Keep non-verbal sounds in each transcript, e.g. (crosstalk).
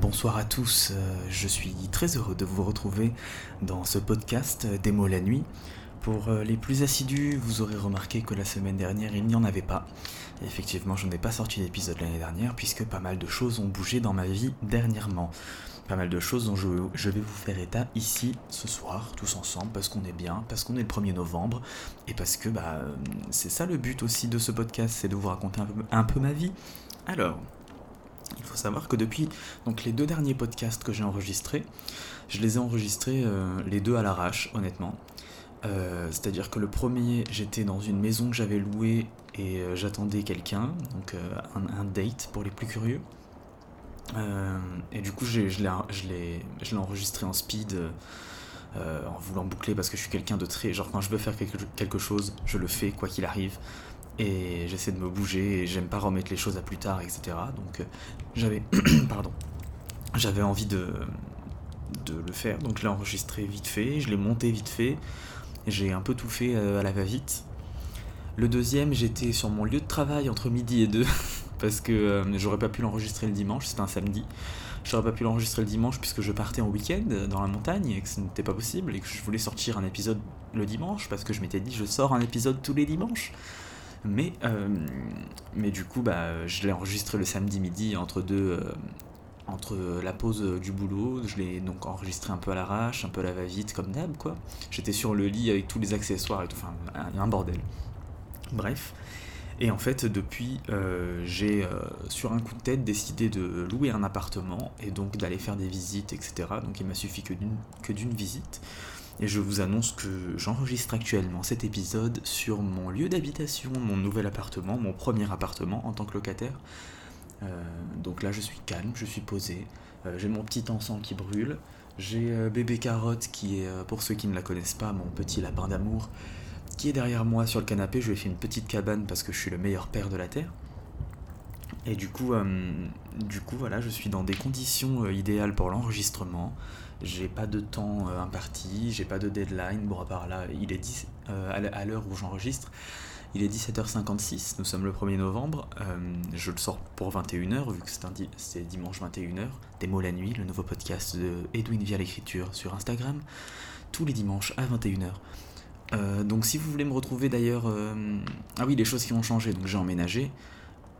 bonsoir à tous. Euh, je suis très heureux de vous retrouver dans ce podcast euh, Des mots la nuit. Pour euh, les plus assidus, vous aurez remarqué que la semaine dernière, il n'y en avait pas. effectivement, je n'ai pas sorti d'épisode l'année dernière puisque pas mal de choses ont bougé dans ma vie dernièrement. Pas mal de choses dont je, vais vous faire état ici ce soir, tous ensemble, parce qu'on est bien, parce qu'on est le 1er novembre, et parce que bah, c'est ça le but aussi de ce podcast, c'est de vous raconter un peu ma vie. Alors, il faut savoir que depuis donc, les deux derniers podcasts que j'ai enregistrés, je les ai enregistrés euh, les deux à l'arrache, honnêtement. Euh, c'est-à-dire que le premier, j'étais dans une maison que j'avais louée et euh, j'attendais quelqu'un, donc un, date pour les plus curieux. et du coup, je l'ai enregistré en speed. en voulant boucler parce que je suis quelqu'un de très genre quand je veux faire quelque chose je le fais quoi qu'il arrive et j'essaie de me bouger et j'aime pas remettre les choses à plus tard, etc. Donc euh, j'avais, (clears throat) pardon, j'avais envie de, de le faire, donc je l'ai enregistré vite fait, je l'ai monté vite fait, j'ai un peu tout fait euh, à la va-vite. Le deuxième, j'étais sur mon lieu de travail entre midi et deux, (laughs) parce que euh, j'aurais pas pu l'enregistrer le dimanche, c'était un samedi. J'aurais pas pu l'enregistrer le dimanche puisque je partais en week-end dans la montagne et que ce n'était pas possible et que je voulais sortir un épisode le dimanche parce que je m'étais dit je sors un épisode tous les dimanches. Mais, euh, mais du coup, bah, je l'ai enregistré le samedi midi entre deux. Euh, entre la pause du boulot, je l'ai donc enregistré un peu à l'arrache, un peu à la va-vite, comme d'hab, quoi. J'étais sur le lit avec tous les accessoires et tout, enfin, un, un bordel. Bref. Et en fait, depuis, euh, j'ai, sur un coup de tête, décidé de louer un appartement et donc d'aller faire des visites, etc. Donc il m'a suffi que d'une visite et je vous annonce que j'enregistre actuellement cet épisode sur mon lieu d'habitation, mon nouvel appartement, mon premier appartement en tant que locataire. Euh, donc là je suis calme, je suis posé, euh, j'ai mon petit encens qui brûle, j'ai euh, bébé carotte qui est, pour ceux qui ne la connaissent pas, mon petit lapin d'amour, qui est derrière moi sur le canapé, je lui ai fait une petite cabane parce que je suis le meilleur père de la Terre. Et du coup, du coup voilà, je suis dans des conditions idéales pour l'enregistrement j'ai pas de temps euh, imparti, j'ai pas de deadline. Bon, à part là, il est 10, euh, à l'heure où j'enregistre, il est 17h56, nous sommes le 1er novembre. Euh, je le sors pour 21h, vu que c'est dimanche 21h. Des mots la nuit, le nouveau podcast de Edwin via l'écriture sur Instagram, tous les dimanches à 21h. donc si vous voulez me retrouver d'ailleurs... ah oui, les choses qui ont changé, donc j'ai emménagé.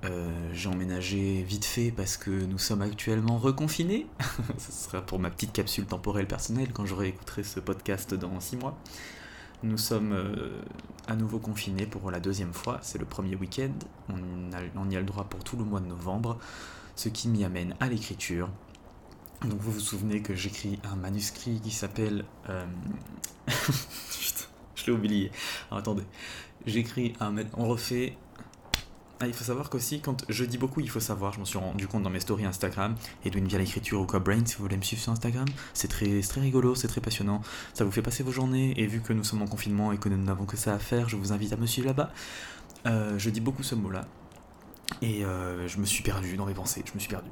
Euh, j'ai emménagé vite fait parce que nous sommes actuellement reconfinés. (laughs) ce sera pour ma petite capsule temporelle personnelle quand je réécouterai ce podcast dans 6 mois. Nous sommes euh, à nouveau confinés pour la deuxième fois. C'est le premier week-end. On, y a le droit pour tout le mois de novembre. Ce qui m'y amène à l'écriture. Donc vous vous souvenez que j'écris un manuscrit qui s'appelle... Euh, (laughs) je l'ai oublié. attendez. J'écris un... On refait ah, il faut savoir qu'aussi, quand je dis beaucoup, il faut savoir, je m'en suis rendu compte dans mes stories Instagram, Edwin via l'écriture ou quoi Brain, si vous voulez me suivre sur Instagram, c'est très, très rigolo, c'est très passionnant, ça vous fait passer vos journées, et vu que nous sommes en confinement et que nous n'avons que ça à faire, je vous invite à me suivre là-bas. Euh, je dis beaucoup ce mot-là, et euh, je me suis perdu dans mes pensées, je me suis perdu.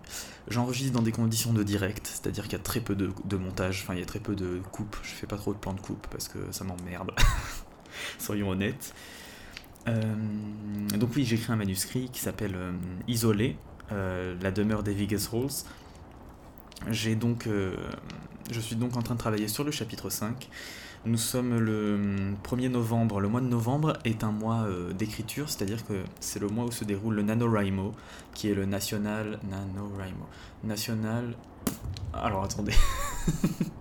J'enregistre dans des conditions de direct, c'est-à-dire qu'il y a très peu de, de montage, enfin il y a très peu de coupe, je fais pas trop de plans de coupe parce que ça m'emmerde, (laughs) soyons honnêtes. Euh, donc oui, j'ai écrit un manuscrit qui s'appelle euh, Isolé, euh, la demeure des Vigas Halls. J'ai donc, je suis donc en train de travailler sur le chapitre 5. Nous sommes le 1er novembre. Le mois de novembre est un mois d'écriture, c'est-à-dire que c'est le mois où se déroule le NaNoWriMo, qui est le national. NaNoWriMo. National. Alors attendez. (laughs)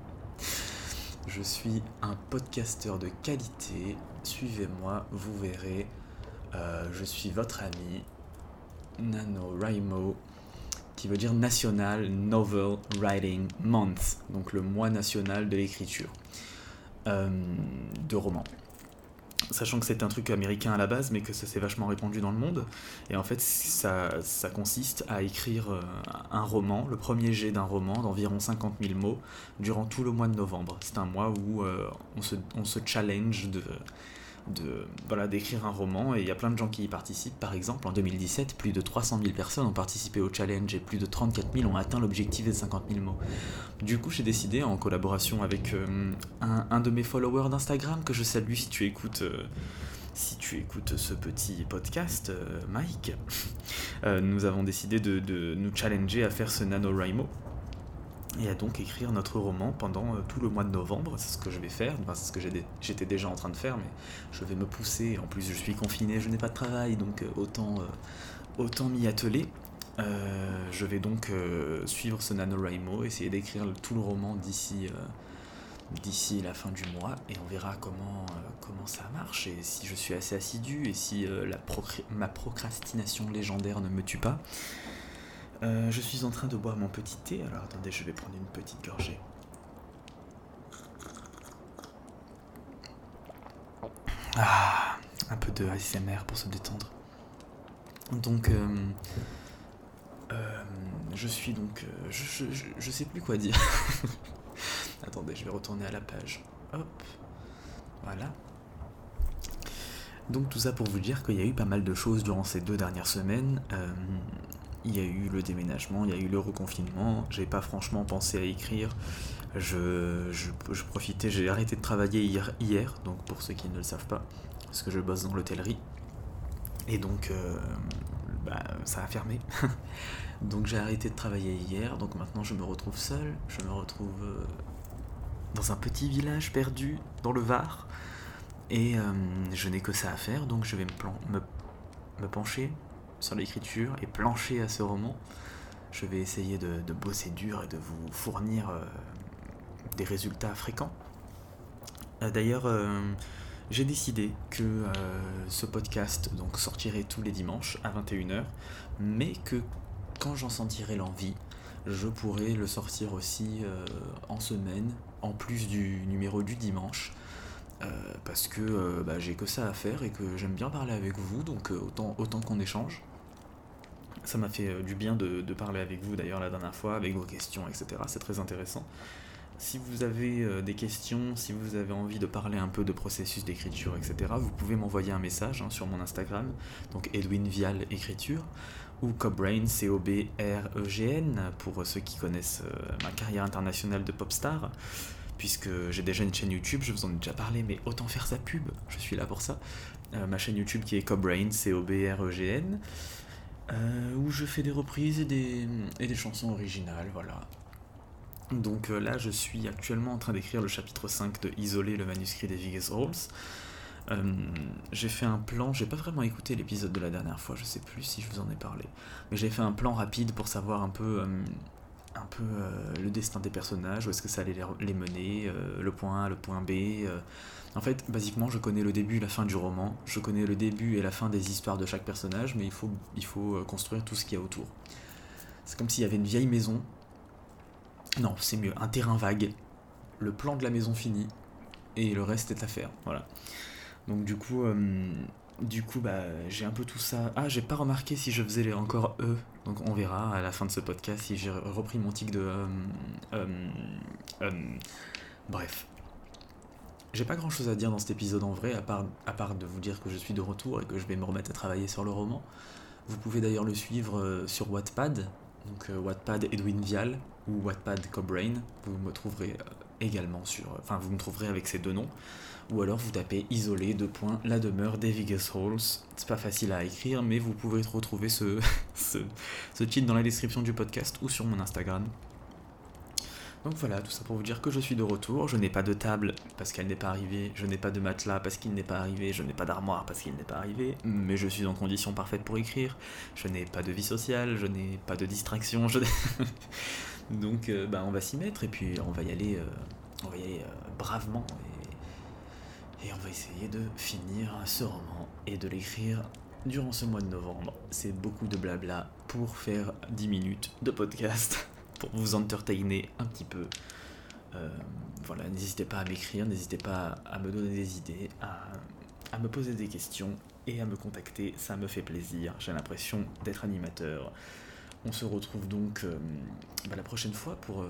je suis un podcasteur de qualité. Suivez-moi, vous verrez. Euh, je suis votre ami NaNoWriMo, qui veut dire National Novel Writing Month, donc le mois national de l'écriture euh, de romans sachant que c'est un truc américain à la base, mais que ça s'est vachement répandu dans le monde. Et en fait, ça, ça consiste à écrire euh, un roman, le premier jet d'un roman d'environ 50 000 mots, durant tout le mois de novembre. C'est un mois où euh, on, se, on se challenge de, de voilà d'écrire un roman et il y a plein de gens qui y participent. Par exemple, en 2017, plus de 300 000 personnes ont participé au challenge et plus de 34 000 ont atteint l'objectif des 50 000 mots. Du coup, j'ai décidé, en collaboration avec euh, un, de mes followers d'Instagram, que je salue si tu écoutes... Euh, si tu écoutes ce petit podcast, euh, Mike, nous avons décidé de, nous challenger à faire ce NaNoWriMo. Et à donc écrire notre roman pendant euh, tout le mois de novembre. C'est ce que je vais faire, enfin, c'est ce que j'étais déjà en train de faire, mais je vais me pousser. En plus, je suis confiné, je n'ai pas de travail, donc euh, autant, euh, autant m'y atteler. je vais donc suivre ce NaNoWriMo, essayer d'écrire tout le roman d'ici la fin du mois et on verra comment, comment ça marche et si je suis assez assidu et si la ma procrastination légendaire ne me tue pas. Euh, je suis en train de boire mon petit thé, alors attendez, je vais prendre une petite gorgée. Ah, un peu de ASMR pour se détendre. Donc, euh, euh, je suis donc. Je, je, sais plus quoi dire. (laughs) attendez, je vais retourner à la page. Hop. Voilà. Donc tout ça pour vous dire qu'il y a eu pas mal de choses durant ces deux dernières semaines il y a eu le déménagement, il y a eu le reconfinement, j'ai pas franchement pensé à écrire. Je, profitais, j'ai arrêté de travailler hier, donc pour ceux qui ne le savent pas, parce que je bosse dans l'hôtellerie. Et donc, euh, bah, ça a fermé. (laughs) donc j'ai arrêté de travailler hier, donc maintenant je me retrouve seul, je me retrouve euh, dans un petit village perdu dans le Var. Et euh, je n'ai que ça à faire, donc je vais me pencher sur l'écriture et plancher à ce roman. Je vais essayer de, bosser dur et de vous fournir euh, des résultats fréquents. Euh, d'ailleurs, euh, j'ai décidé que ce podcast donc, sortirait tous les dimanches à 21h, mais que quand j'en sentirai l'envie, je pourrais le sortir aussi en semaine, en plus du numéro du dimanche. Parce que bah, j'ai que ça à faire et que j'aime bien parler avec vous, donc autant, autant qu'on échange. Ça m'a fait euh, du bien de, parler avec vous d'ailleurs la dernière fois, avec vos questions, etc. C'est très intéressant. Si vous avez euh, des questions, si vous avez envie de parler un peu de processus d'écriture, etc., vous pouvez m'envoyer un message hein, sur mon Instagram, donc Edwin Vial Écriture, ou Cobrain, C-O-B-R-E-G-N, pour ceux qui connaissent euh, ma carrière internationale de pop star, puisque j'ai déjà une chaîne YouTube, je vous en ai déjà parlé, mais autant faire sa pub, je suis là pour ça. ma chaîne YouTube qui est Cobrain, C-O-B-R-E-G-N. Euh, où je fais des reprises et des, chansons originales, voilà. Donc euh, là, je suis actuellement en train d'écrire le chapitre 5 de Isoler le manuscrit des Vegas Halls. Euh, j'ai fait un plan, j'ai pas vraiment écouté l'épisode de la dernière fois, je sais plus si je vous en ai parlé, mais j'ai fait un plan rapide pour savoir un peu, un peu le destin des personnages, où est-ce que ça allait les mener, le point A, le point B, en fait, basiquement, je connais le début et la fin du roman, je connais le début et la fin des histoires de chaque personnage, mais il faut, euh, construire tout ce qu'il y a autour. C'est comme s'il y avait une vieille maison. Non, c'est mieux, un terrain vague, le plan de la maison fini, et le reste est à faire. Voilà. Donc du coup, euh, du coup, bah, j'ai un peu tout ça. Ah, j'ai pas remarqué si je faisais encore eux. Donc on verra à la fin de ce podcast si j'ai repris mon tic de. Euh, bref. J'ai pas grand chose à dire dans cet épisode en vrai, à part, à part de vous dire que je suis de retour et que je vais me remettre à travailler sur le roman. Vous pouvez d'ailleurs le suivre euh, sur Wattpad, donc euh, Wattpad Edwin Vial ou Wattpad Cobrain. Vous me trouverez euh, également sur. Enfin, vous me trouverez avec ces deux noms. Ou alors vous tapez isolé de points la demeure des Vegas Halls. C'est pas facile à écrire, mais vous pouvez retrouver ce, (laughs) ce, cheat dans la description du podcast ou sur mon Instagram. Donc voilà, tout ça pour vous dire que je suis de retour. Je n'ai pas de table parce qu'elle n'est pas arrivée. Je n'ai pas de matelas parce qu'il n'est pas arrivé. Je n'ai pas d'armoire parce qu'il n'est pas arrivé. Mais je suis en condition parfaite pour écrire. Je n'ai pas de vie sociale. Je n'ai pas de distraction. (laughs) Donc euh, bah, on va s'y mettre et puis on va y aller, euh, euh, bravement. Et, on va essayer de finir ce roman et de l'écrire durant ce mois de novembre. C'est beaucoup de blabla pour faire 10 minutes de podcast (laughs) pour vous entertainer un petit peu. Voilà, n'hésitez pas à m'écrire, n'hésitez pas à me donner des idées, à, me poser des questions et à me contacter, ça me fait plaisir, j'ai l'impression d'être animateur. On se retrouve donc euh, bah, la prochaine fois pour, euh,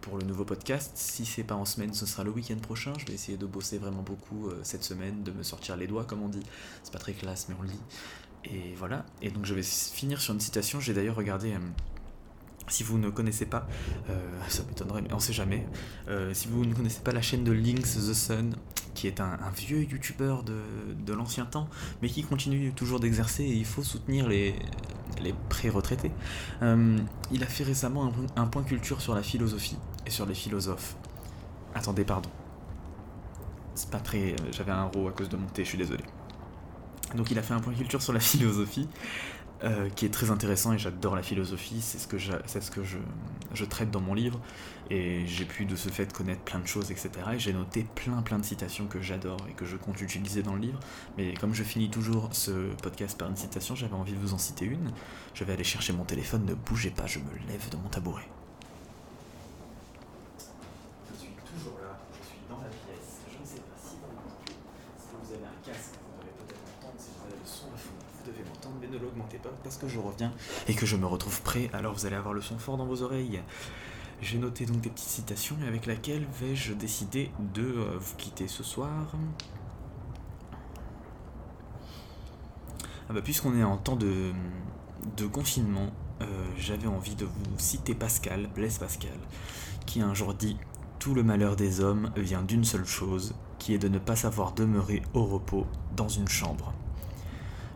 pour le nouveau podcast. Si c'est pas en semaine, ce sera le week-end prochain. Je vais essayer de bosser vraiment beaucoup cette semaine, de me sortir les doigts, comme on dit. C'est pas très classe, mais on le dit. Et voilà. Et donc je vais finir sur une citation. J'ai d'ailleurs regardé si vous ne connaissez pas, euh, (laughs) ça m'étonnerait, mais on sait jamais. Euh, si vous ne connaissez pas la chaîne de Lynx the Sun, qui est un, vieux youtubeur de, l'ancien temps, mais qui continue toujours d'exercer, et il faut soutenir les, les pré-retraités. Euh, il a fait récemment un, point culture sur la philosophie et sur les philosophes. Attendez, pardon. C'est pas très. J'avais un row à cause de mon thé, je suis désolé. Donc il a fait un point culture sur la (laughs) philosophie. Euh, qui est très intéressant et j'adore la philosophie, c'est ce que, je, ce que je, je, traite dans mon livre et j'ai pu de ce fait connaître plein de choses, etc. Et j'ai noté plein plein de citations que j'adore et que je compte utiliser dans le livre. Mais comme je finis toujours ce podcast par une citation, j'avais envie de vous en citer une. Je vais aller chercher mon téléphone, ne bougez pas, je me lève de mon tabouret. Je suis toujours là, je suis dans la pièce, je ne sais pas si vous, si vous avez un casque vous devez m'entendre, mais ne l'augmentez pas parce que je reviens et que je me retrouve prêt, alors vous allez avoir le son fort dans vos oreilles. J'ai noté donc des petites citations avec laquelle vais-je décider de euh, vous quitter ce soir? Ah bah, puisqu'on est en temps de, de confinement, euh, j'avais envie de vous citer Pascal, Blaise Pascal, qui un jour dit Tout le malheur des hommes vient d'une seule chose, qui est de ne pas savoir demeurer au repos dans une chambre.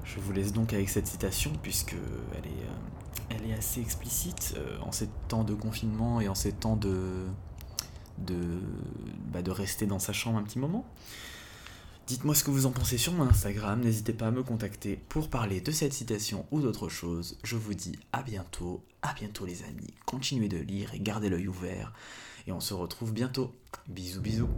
Je vous laisse donc avec cette citation, puisque elle est, euh, assez explicite euh, en ces temps de confinement et en ces temps de, de, bah, de rester dans sa chambre un petit moment. Dites-moi ce que vous en pensez sur mon Instagram, n'hésitez pas à me contacter pour parler de cette citation ou d'autre chose. Je vous dis à bientôt, à bientôt les amis. Continuez de lire et gardez l'œil ouvert. Et on se retrouve bientôt. Bisous bisous.